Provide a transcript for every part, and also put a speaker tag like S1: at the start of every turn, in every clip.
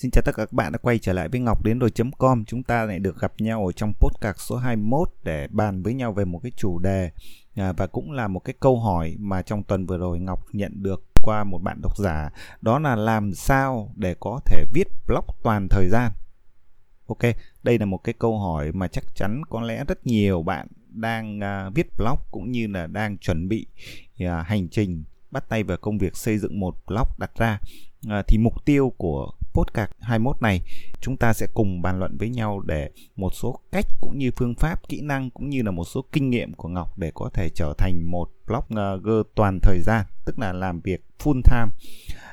S1: Xin chào tất cả các bạn đã quay trở lại với Ngọc đến rồi.com. Chúng ta lại được gặp nhau ở trong podcast số 21 để bàn với nhau về một cái chủ đề à, và cũng là một cái câu hỏi mà trong tuần vừa rồi Ngọc nhận được qua một bạn độc giả đó là làm sao để có thể viết blog toàn thời gian. Ok, đây là một cái câu hỏi mà chắc chắn có lẽ rất nhiều bạn đang uh, viết blog cũng như là đang chuẩn bị uh, hành trình bắt tay vào công việc xây dựng một blog đặt ra uh, thì mục tiêu của podcast 21 này chúng ta sẽ cùng bàn luận với nhau để một số cách cũng như phương pháp, kỹ năng cũng như là một số kinh nghiệm của Ngọc để có thể trở thành một blogger toàn thời gian, tức là làm việc full time.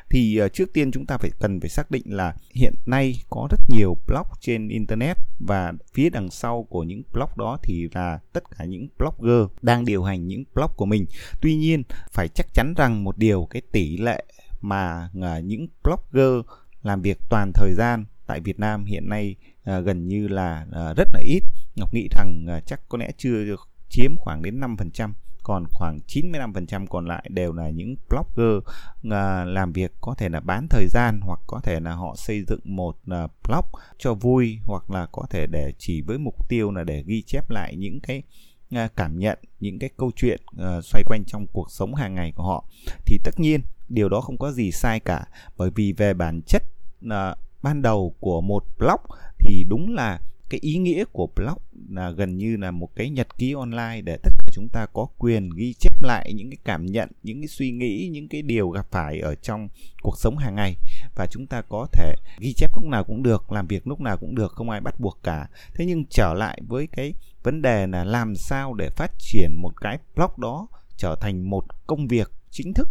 S1: Thì ờ, trước tiên chúng ta phải cần phải xác định là hiện nay có rất nhiều blog trên internet và phía đằng sau của những blog đó thì là tất cả những blogger đang điều hành những blog của mình. Tuy nhiên phải chắc chắn rằng một điều cái tỷ lệ mà ờ, những blogger làm việc toàn thời gian tại Việt Nam hiện nay à, gần như là à, rất là ít. Ngọc nghĩ rằng à, chắc có lẽ chưa chiếm khoảng đến 5%, còn khoảng 95% còn lại đều là những blogger à, làm việc có thể là bán thời gian hoặc có thể là họ xây dựng một à, blog cho vui hoặc là có thể để chỉ với mục tiêu là để ghi chép lại những cái à, cảm nhận, những cái câu chuyện à, xoay quanh trong cuộc sống hàng ngày của họ. Thì tất nhiên điều đó không có gì sai cả bởi vì về bản chất là ban đầu của một blog thì đúng là cái ý nghĩa của blog là gần như là một cái nhật ký online để tất cả chúng ta có quyền ghi chép lại những cái cảm nhận, những cái suy nghĩ, những cái điều gặp phải ở trong cuộc sống hàng ngày và chúng ta có thể ghi chép lúc nào cũng được, làm việc lúc nào cũng được, không ai bắt buộc cả. Thế nhưng trở lại với cái vấn đề là làm sao để phát triển một cái blog đó trở thành một công việc chính thức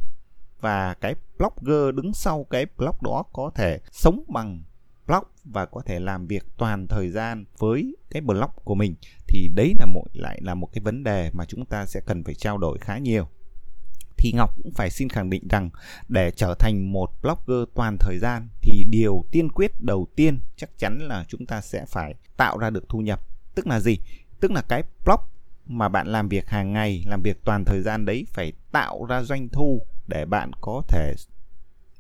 S1: và cái blogger đứng sau cái blog đó có thể sống bằng blog và có thể làm việc toàn thời gian với cái blog của mình thì đấy là một lại là một cái vấn đề mà chúng ta sẽ cần phải trao đổi khá nhiều thì Ngọc cũng phải xin khẳng định rằng để trở thành một blogger toàn thời gian thì điều tiên quyết đầu tiên chắc chắn là chúng ta sẽ phải tạo ra được thu nhập. Tức là gì? Tức là cái blog mà bạn làm việc hàng ngày, làm việc toàn thời gian đấy phải tạo ra doanh thu để bạn có thể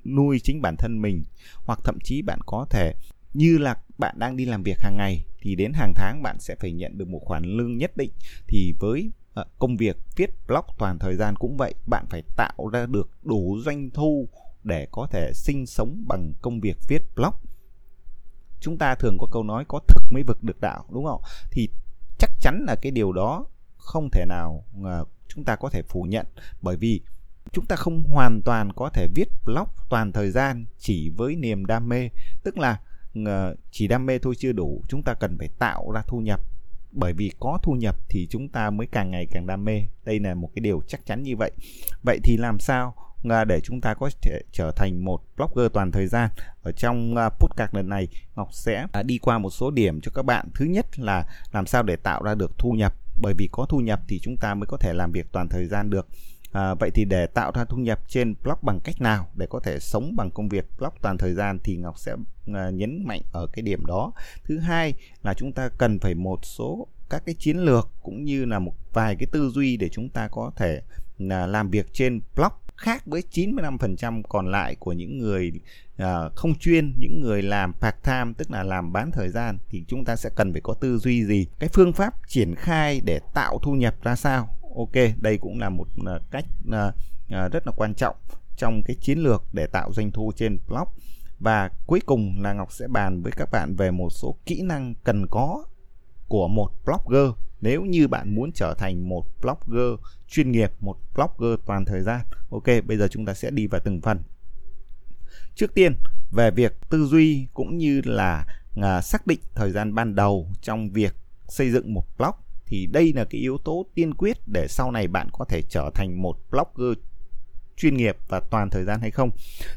S1: nuôi chính bản thân mình, hoặc thậm chí bạn có thể, như là bạn đang đi làm việc hàng ngày, thì đến hàng tháng bạn sẽ phải nhận được một khoản lương nhất định. Thì với ờ, công việc viết blog toàn thời gian cũng vậy, bạn phải tạo ra được đủ doanh thu để có thể sinh sống bằng công việc viết blog. Chúng ta thường có câu nói có thực mới vực được đạo, đúng không? Thì chắc chắn là cái điều đó không thể nào ờ, chúng ta có thể phủ nhận. Bởi vì chúng ta không hoàn toàn có thể viết blog toàn thời gian chỉ với niềm đam mê. Tức là ờ, chỉ đam mê thôi chưa đủ, chúng ta cần phải tạo ra thu nhập. Bởi vì có thu nhập thì chúng ta mới càng ngày càng đam mê. Đây là một cái điều chắc chắn như vậy. Vậy thì làm sao để chúng ta có thể trở thành một blogger toàn thời gian? Ở trong ờ, podcast lần này, Ngọc sẽ à, đi qua một số điểm cho các bạn. Thứ nhất là làm sao để tạo ra được thu nhập. Bởi vì có thu nhập thì chúng ta mới có thể làm việc toàn thời gian được. À, vậy thì để tạo ra thu nhập trên blog bằng cách nào để có thể sống bằng công việc blog toàn thời gian thì Ngọc sẽ à, nhấn mạnh ở cái điểm đó. Thứ hai là chúng ta cần phải một số các cái chiến lược cũng như là một vài cái tư duy để chúng ta có thể là làm việc trên blog khác với 95% còn lại của những người uh, không chuyên, những người làm part time tức là làm bán thời gian. Thì chúng ta sẽ cần phải có tư duy gì, cái phương pháp triển khai để tạo thu nhập ra sao? Ok, đây cũng là một à, cách à, à, rất là quan trọng trong cái chiến lược để tạo doanh thu trên blog và cuối cùng là Ngọc sẽ bàn với các bạn về một số kỹ năng cần có của một blogger. Nếu như bạn muốn trở thành một blogger chuyên nghiệp, một blogger toàn thời gian, ok, bây giờ chúng ta sẽ đi vào từng phần. Trước tiên, về việc tư duy cũng như là xác định thời gian ban đầu trong việc xây dựng một blog thì đây là cái yếu tố tiên quyết để sau này bạn có thể trở thành một blogger chuyên nghiệp và toàn thời gian hay không.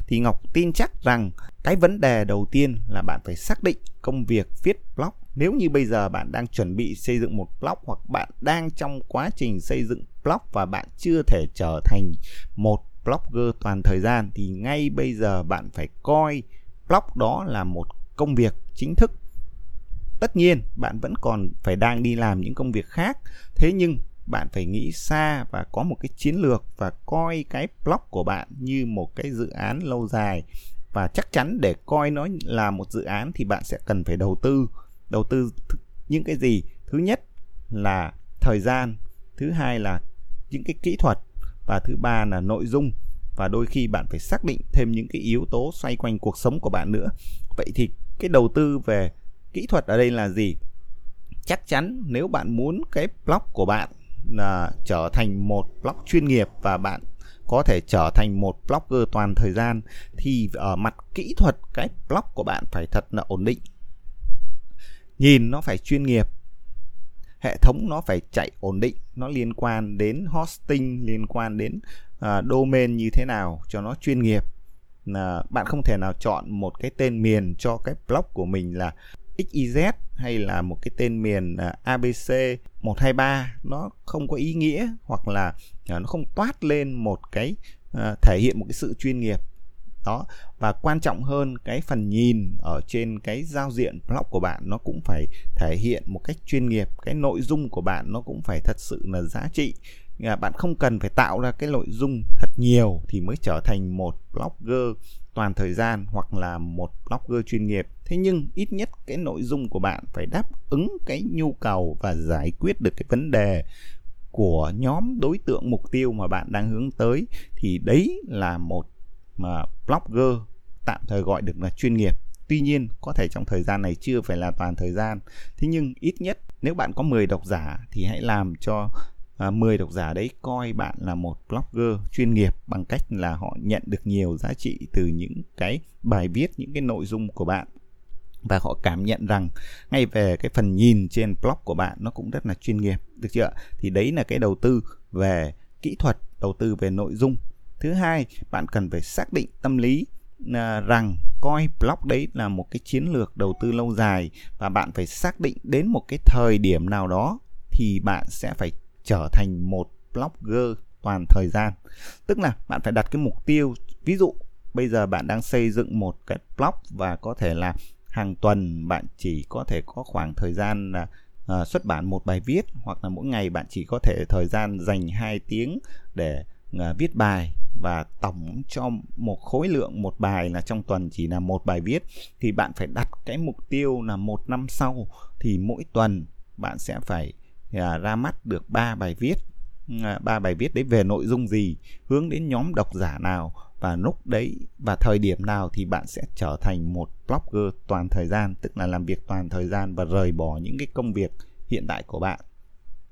S1: Thì Ngọc tin chắc rằng cái vấn đề đầu tiên là bạn phải xác định công việc viết blog. Nếu như bây giờ bạn đang chuẩn bị xây dựng một blog hoặc bạn đang trong quá trình xây dựng blog và bạn chưa thể trở thành một blogger toàn thời gian, thì ngay bây giờ bạn phải coi blog đó là một công việc chính thức tất nhiên, bạn vẫn còn phải đang đi làm những công việc khác. Thế nhưng, bạn phải nghĩ xa và có một cái chiến lược và coi cái blog của bạn như một cái dự án lâu dài. Và chắc chắn để coi nó là một dự án thì bạn sẽ cần phải đầu tư. Đầu tư những cái gì? Thứ nhất là thời gian, thứ hai là những cái kỹ thuật, và thứ ba là nội dung. Và đôi khi bạn phải xác định thêm những cái yếu tố xoay quanh cuộc sống của bạn nữa. Vậy thì cái đầu tư về kỹ thuật ở đây là gì? Chắc chắn nếu bạn muốn cái blog của bạn là trở thành một blog chuyên nghiệp và bạn có thể trở thành một blogger toàn thời gian thì ở mặt kỹ thuật cái blog của bạn phải thật là ổn định. Nhìn nó phải chuyên nghiệp hệ thống nó phải chạy ổn định nó liên quan đến hosting liên quan đến uh, domain như thế nào cho nó chuyên nghiệp. Là bạn không thể nào chọn một cái tên miền cho cái blog của mình là XYZ hay là một cái tên miền à, ABC 123 nó không có ý nghĩa hoặc là à, nó không toát lên một cái à, thể hiện một cái sự chuyên nghiệp. Đó, và quan trọng hơn, cái phần nhìn ở trên cái giao diện blog của bạn nó cũng phải thể hiện một cách chuyên nghiệp, cái nội dung của bạn nó cũng phải thật sự là giá trị bạn không cần phải tạo ra cái nội dung thật nhiều thì mới trở thành một blogger toàn thời gian hoặc là một blogger chuyên nghiệp. Thế nhưng ít nhất cái nội dung của bạn phải đáp ứng cái nhu cầu và giải quyết được cái vấn đề của nhóm đối tượng mục tiêu mà bạn đang hướng tới. Thì đấy là một mà blogger tạm thời gọi được là chuyên nghiệp. Tuy nhiên, có thể trong thời gian này chưa phải là toàn thời gian. Thế nhưng ít nhất nếu bạn có 10 độc giả thì hãy làm cho à, 10 độc giả đấy coi bạn là một blogger chuyên nghiệp bằng cách là họ nhận được nhiều giá trị từ những cái bài viết những cái nội dung của bạn. Và họ cảm nhận rằng ngay về cái phần nhìn trên blog của bạn nó cũng rất là chuyên nghiệp được chưa thì đấy là cái đầu tư về kỹ thuật đầu tư về nội dung. Thứ hai bạn cần phải xác định tâm lý à, rằng coi blog đấy là một cái chiến lược đầu tư lâu dài và bạn phải xác định đến một cái thời điểm nào đó thì bạn sẽ phải trở thành một blogger toàn thời gian. Tức là bạn phải đặt cái mục tiêu ví dụ bây giờ bạn đang xây dựng một cái blog và có thể là hàng tuần bạn chỉ có thể có khoảng thời gian là uh, xuất bản một bài viết hoặc là mỗi ngày bạn chỉ có thể thời gian dành 2 tiếng để uh, viết bài và tổng cho một khối lượng một bài là trong tuần chỉ là một bài viết thì bạn phải đặt cái mục tiêu là một năm sau thì mỗi tuần bạn sẽ phải à, ra mắt được ba bài viết. À, ba bài viết đấy về nội dung gì hướng đến nhóm độc giả nào và lúc đấy và thời điểm nào thì bạn sẽ trở thành một blogger toàn thời gian tức là làm việc toàn thời gian và rời bỏ những cái công việc hiện tại của bạn.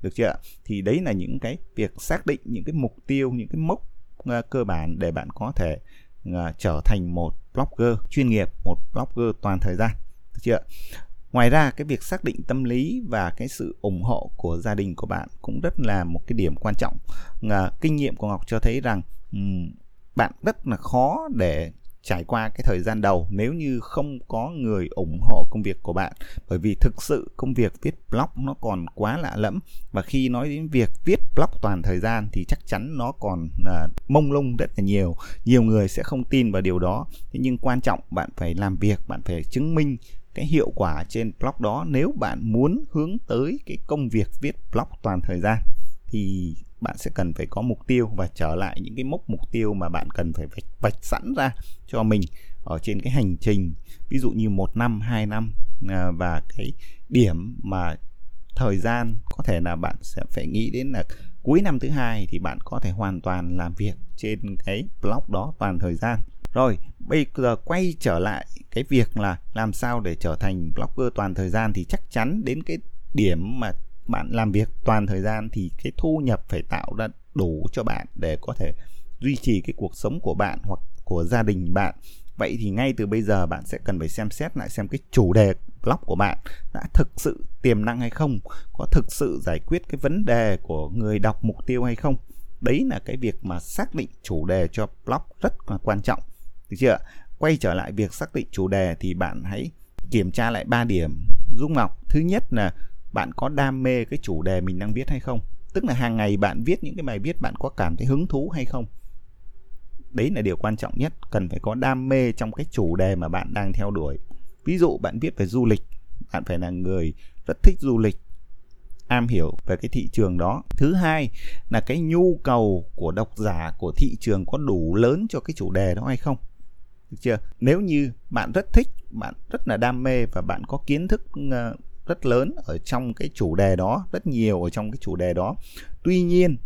S1: Được chưa thì đấy là những cái việc xác định những cái mục tiêu những cái mốc uh, cơ bản để bạn có thể uh, trở thành một blogger chuyên nghiệp một blogger toàn thời gian. Được chưa ngoài ra cái việc xác định tâm lý và cái sự ủng hộ của gia đình của bạn cũng rất là một cái điểm quan trọng. À, kinh nghiệm của ngọc cho thấy rằng um, bạn rất là khó để trải qua cái thời gian đầu nếu như không có người ủng hộ công việc của bạn. Bởi vì thực sự công việc viết blog nó còn quá lạ lẫm và khi nói đến việc viết blog toàn thời gian thì chắc chắn nó còn à, mông lung rất là nhiều. Nhiều người sẽ không tin vào điều đó. Thế nhưng quan trọng bạn phải làm việc bạn phải chứng minh cái hiệu quả trên blog đó. Nếu bạn muốn hướng tới cái công việc viết blog toàn thời gian thì bạn sẽ cần phải có mục tiêu và trở lại những cái mốc mục tiêu mà bạn cần phải vạch, vạch sẵn ra cho mình ở trên cái hành trình. Ví dụ như một năm hai năm à, và cái điểm mà thời gian có thể là bạn sẽ phải nghĩ đến là cuối năm thứ hai thì bạn có thể hoàn toàn làm việc trên cái blog đó toàn thời gian. Rồi bây giờ quay trở lại cái việc là làm sao để trở thành blogger toàn thời gian thì chắc chắn đến cái điểm mà bạn làm việc toàn thời gian thì cái thu nhập phải tạo ra đủ cho bạn để có thể duy trì cái cuộc sống của bạn hoặc của gia đình bạn. Vậy thì ngay từ bây giờ bạn sẽ cần phải xem xét lại xem cái chủ đề blog của bạn đã thực sự tiềm năng hay không, có thực sự giải quyết cái vấn đề của người đọc mục tiêu hay không. Đấy là cái việc mà xác định chủ đề cho blog rất là quan trọng được chưa? Quay trở lại việc xác định chủ đề thì bạn hãy kiểm tra lại ba điểm. Dung ngọc, thứ nhất là bạn có đam mê cái chủ đề mình đang viết hay không? Tức là hàng ngày bạn viết những cái bài viết bạn có cảm thấy hứng thú hay không? Đấy là điều quan trọng nhất, cần phải có đam mê trong cái chủ đề mà bạn đang theo đuổi. Ví dụ bạn viết về du lịch, bạn phải là người rất thích du lịch, am hiểu về cái thị trường đó. Thứ hai là cái nhu cầu của độc giả của thị trường có đủ lớn cho cái chủ đề đó hay không? Được chưa? Nếu như bạn rất thích bạn rất là đam mê và bạn có kiến thức ờ, rất lớn ở trong cái chủ đề đó rất nhiều ở trong cái chủ đề đó tuy nhiên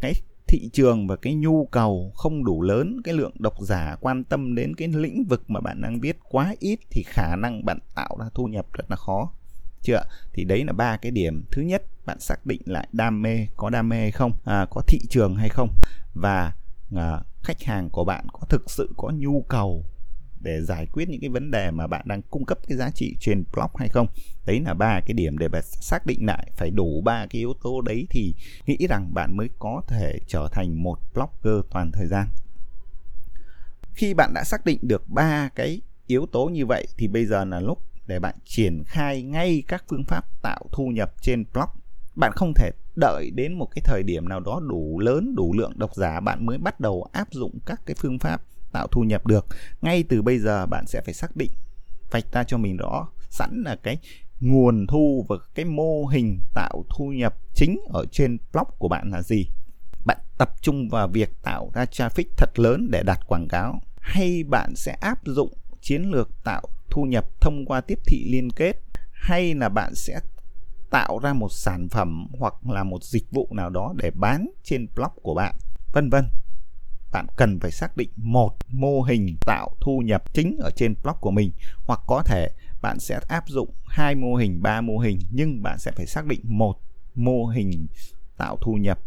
S1: cái thị trường và cái nhu cầu không đủ lớn cái lượng độc giả quan tâm đến cái lĩnh vực mà bạn đang viết quá ít thì khả năng bạn tạo ra thu nhập rất là khó. Chưa? Thì đấy là ba cái điểm. Thứ nhất bạn xác định lại đam mê có đam mê hay không? À, có thị trường hay không? Và à, khách hàng của bạn có thực sự có nhu cầu để giải quyết những cái vấn đề mà bạn đang cung cấp cái giá trị trên blog hay không? Đấy là ba cái điểm để bạn xác định lại, phải đủ ba cái yếu tố đấy thì nghĩ rằng bạn mới có thể trở thành một blogger toàn thời gian. Khi bạn đã xác định được ba cái yếu tố như vậy thì bây giờ là lúc để bạn triển khai ngay các phương pháp tạo thu nhập trên blog. Bạn không thể đợi đến một cái thời điểm nào đó đủ lớn, đủ lượng độc giả, bạn mới bắt đầu áp dụng các cái phương pháp tạo thu nhập được. Ngay từ bây giờ bạn sẽ phải xác định, vạch ra cho mình rõ sẵn là cái nguồn thu và cái mô hình tạo thu nhập chính ở trên blog của bạn là gì. Bạn tập trung vào việc tạo ra traffic thật lớn để đặt quảng cáo, hay bạn sẽ áp dụng chiến lược tạo thu nhập thông qua tiếp thị liên kết, hay là bạn sẽ tạo ra một sản phẩm hoặc là một dịch vụ nào đó để bán trên blog của bạn vân vân. Bạn cần phải xác định một mô hình tạo thu nhập chính ở trên blog của mình hoặc có thể bạn sẽ áp dụng hai mô hình ba mô hình nhưng bạn sẽ phải xác định một mô hình tạo thu nhập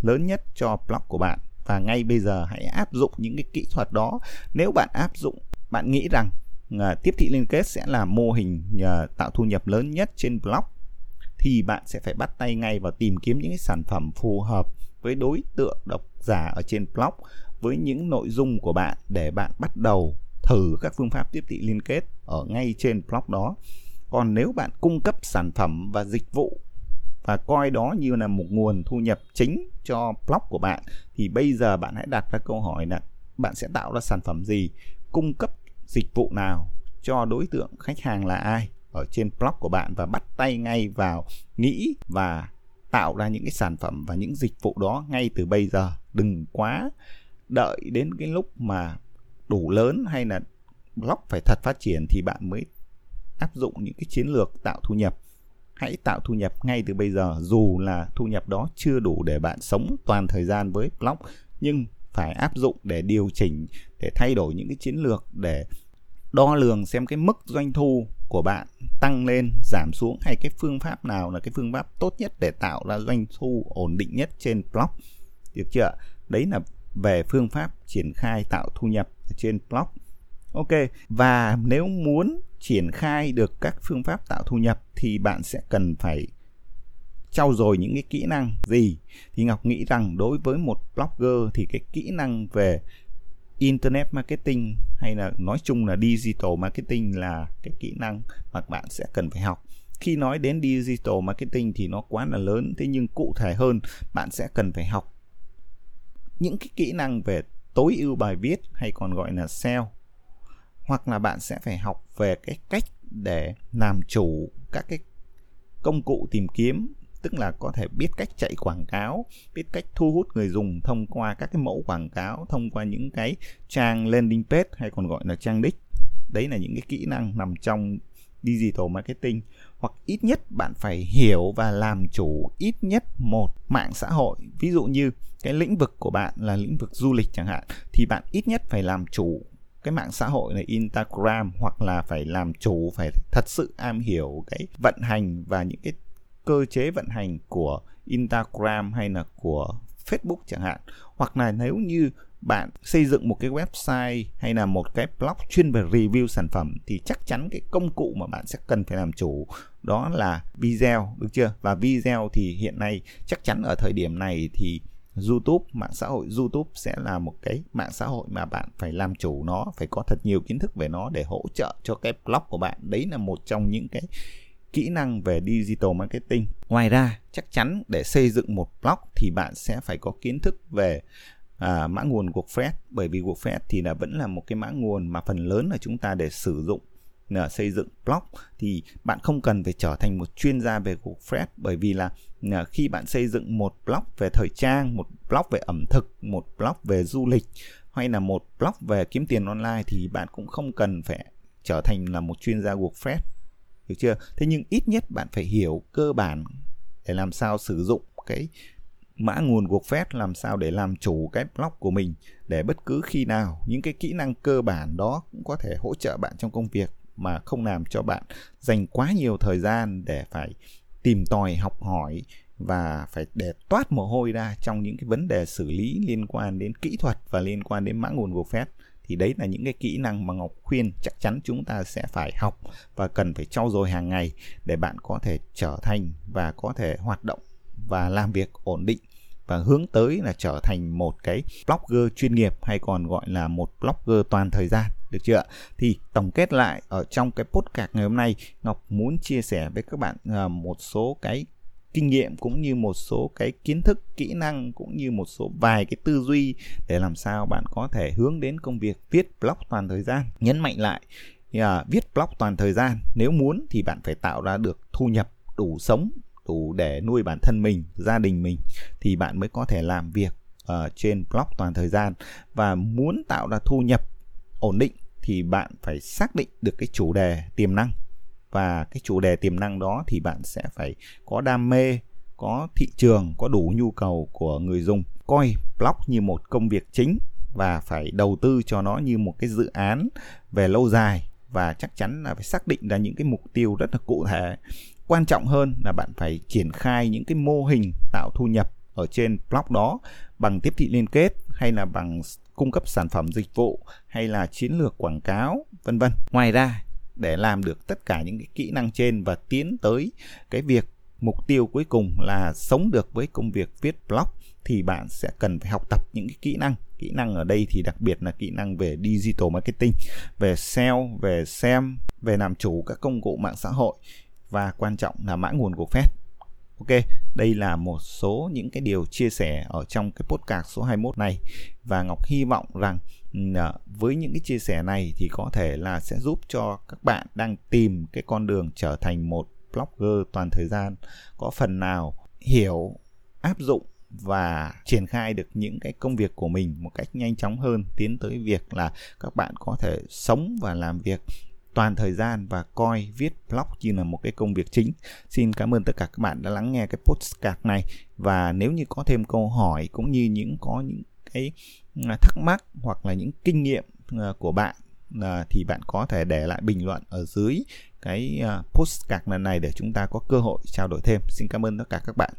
S1: lớn nhất cho blog của bạn. Và ngay bây giờ hãy áp dụng những cái kỹ thuật đó. Nếu bạn áp dụng bạn nghĩ rằng uh, tiếp thị liên kết sẽ là mô hình uh, tạo thu nhập lớn nhất trên blog thì bạn sẽ phải bắt tay ngay vào tìm kiếm những cái sản phẩm phù hợp với đối tượng độc giả ở trên blog với những nội dung của bạn để bạn bắt đầu thử các phương pháp tiếp thị liên kết ở ngay trên blog đó. Còn nếu bạn cung cấp sản phẩm và dịch vụ và coi đó như là một nguồn thu nhập chính cho blog của bạn thì bây giờ bạn hãy đặt ra câu hỏi là bạn sẽ tạo ra sản phẩm gì, cung cấp dịch vụ nào cho đối tượng khách hàng là ai ở trên blog của bạn và bắt tay ngay vào nghĩ và tạo ra những cái sản phẩm và những dịch vụ đó ngay từ bây giờ. Đừng quá đợi đến cái lúc mà đủ lớn hay là blog phải thật phát triển thì bạn mới áp dụng những cái chiến lược tạo thu nhập. Hãy tạo thu nhập ngay từ bây giờ, dù là thu nhập đó chưa đủ để bạn sống toàn thời gian với blog, nhưng phải áp dụng để điều chỉnh, để thay đổi những cái chiến lược, để đo lường xem cái mức doanh thu của bạn tăng lên, giảm xuống hay cái phương pháp nào là cái phương pháp tốt nhất để tạo ra doanh thu ổn định nhất trên blog được chưa đấy là về phương pháp triển khai tạo thu nhập trên blog ok, và nếu muốn triển khai được các phương pháp tạo thu nhập thì bạn sẽ cần phải trau dồi những cái kỹ năng gì? Thì ngọc nghĩ rằng đối với một blogger thì cái kỹ năng về internet marketing hay là nói chung là digital marketing là cái kỹ năng mà bạn sẽ cần phải học. Khi nói đến digital marketing thì nó quá là lớn, thế nhưng cụ thể hơn, bạn sẽ cần phải học những cái kỹ năng về tối ưu bài viết hay còn gọi là SEO hoặc là bạn sẽ phải học về cái cách để làm chủ các cái công cụ tìm kiếm tức là có thể biết cách chạy quảng cáo, biết cách thu hút người dùng thông qua các cái mẫu quảng cáo, thông qua những cái trang landing page hay còn gọi là trang đích. Đấy là những cái kỹ năng nằm trong digital marketing. Hoặc ít nhất bạn phải hiểu và làm chủ ít nhất một mạng xã hội. Ví dụ như cái lĩnh vực của bạn là lĩnh vực du lịch chẳng hạn, thì bạn ít nhất phải làm chủ cái mạng xã hội là Instagram, hoặc là phải làm chủ, phải thật sự am hiểu cái vận hành và những cái cơ chế vận hành của Instagram hay là của Facebook chẳng hạn. Hoặc là nếu như bạn xây dựng một cái website hay là một cái blog chuyên về review sản phẩm thì chắc chắn cái công cụ mà bạn sẽ cần phải làm chủ đó là video, được chưa? Và video thì hiện nay chắc chắn ở thời điểm này thì YouTube, mạng xã hội YouTube sẽ là một cái mạng xã hội mà bạn phải làm chủ nó, phải có thật nhiều kiến thức về nó để hỗ trợ cho cái blog của bạn. Đấy là một trong những cái kỹ năng về digital marketing. Ngoài ra chắc chắn để xây dựng một blog thì bạn sẽ phải có kiến thức về à, mã nguồn WordPress bởi vì WordPress thì là vẫn là một cái mã nguồn mà phần lớn là chúng ta để sử dụng là xây dựng blog. Thì bạn không cần phải trở thành một chuyên gia về WordPress bởi vì là à, khi bạn xây dựng một blog về thời trang, một blog về ẩm thực, một blog về du lịch hay là một blog về kiếm tiền online thì bạn cũng không cần phải trở thành là một chuyên gia WordPress được chưa? Thế nhưng ít nhất bạn phải hiểu cơ bản để làm sao sử dụng cái mã nguồn WordPress làm sao để làm chủ cái block của mình để bất cứ khi nào những cái kỹ năng cơ bản đó cũng có thể hỗ trợ bạn trong công việc mà không làm cho bạn dành quá nhiều thời gian để phải tìm tòi, học hỏi và phải để toát mồ hôi ra trong những cái vấn đề xử lý liên quan đến kỹ thuật và liên quan đến mã nguồn WordPress thì đấy là những cái kỹ năng mà Ngọc khuyên chắc chắn chúng ta sẽ phải học và cần phải trau dồi hàng ngày để bạn có thể trở thành và có thể hoạt động và làm việc ổn định và hướng tới là trở thành một cái blogger chuyên nghiệp hay còn gọi là một blogger toàn thời gian, được chưa thì tổng kết lại ở trong cái podcast ngày hôm nay, Ngọc muốn chia sẻ với các bạn à, một số cái kinh nghiệm cũng như một số cái kiến thức kỹ năng cũng như một số vài cái tư duy để làm sao bạn có thể hướng đến công việc viết blog toàn thời gian. Nhấn mạnh lại à, viết blog toàn thời gian nếu muốn thì bạn phải tạo ra được thu nhập đủ sống đủ để nuôi bản thân mình gia đình mình thì bạn mới có thể làm việc ở trên blog toàn thời gian. Và muốn tạo ra thu nhập ổn định thì bạn phải xác định được cái chủ đề tiềm năng và cái chủ đề tiềm năng đó thì bạn sẽ phải có đam mê, có thị trường, có đủ nhu cầu của người dùng. Coi blog như một công việc chính và phải đầu tư cho nó như một cái dự án về lâu dài. Và chắc chắn là phải xác định ra những cái mục tiêu rất là cụ thể. Quan trọng hơn là bạn phải triển khai những cái mô hình tạo thu nhập ở trên blog đó bằng tiếp thị liên kết hay là bằng cung cấp sản phẩm dịch vụ hay là chiến lược quảng cáo, vân vân. Ngoài ra để làm được tất cả những cái kỹ năng trên và tiến tới cái việc mục tiêu cuối cùng là sống được với công việc viết blog thì bạn sẽ cần phải học tập những cái kỹ năng. Kỹ năng ở đây thì đặc biệt là kỹ năng về digital marketing về sale về xem về làm chủ các công cụ mạng xã hội và quan trọng là mã nguồn của Fed Ok, đây là một số những cái điều chia sẻ ở trong cái podcast số 21 này. Và Ngọc hy vọng rằng À, với những cái chia sẻ này thì có thể là sẽ giúp cho các bạn đang tìm cái con đường trở thành một blogger toàn thời gian có phần nào hiểu, áp dụng và triển khai được những cái công việc của mình một cách nhanh chóng hơn tiến tới việc là các bạn có thể sống và làm việc toàn thời gian và coi viết blog như là một cái công việc chính. Xin cảm ơn tất cả các bạn đã lắng nghe cái podcast này và nếu như có thêm câu hỏi cũng như những có những cái à, thắc mắc hoặc là những kinh nghiệm à, của bạn à, thì bạn có thể để lại bình luận ở dưới cái postcard lần này để chúng ta có cơ hội trao đổi thêm. Xin cảm ơn tất cả các bạn.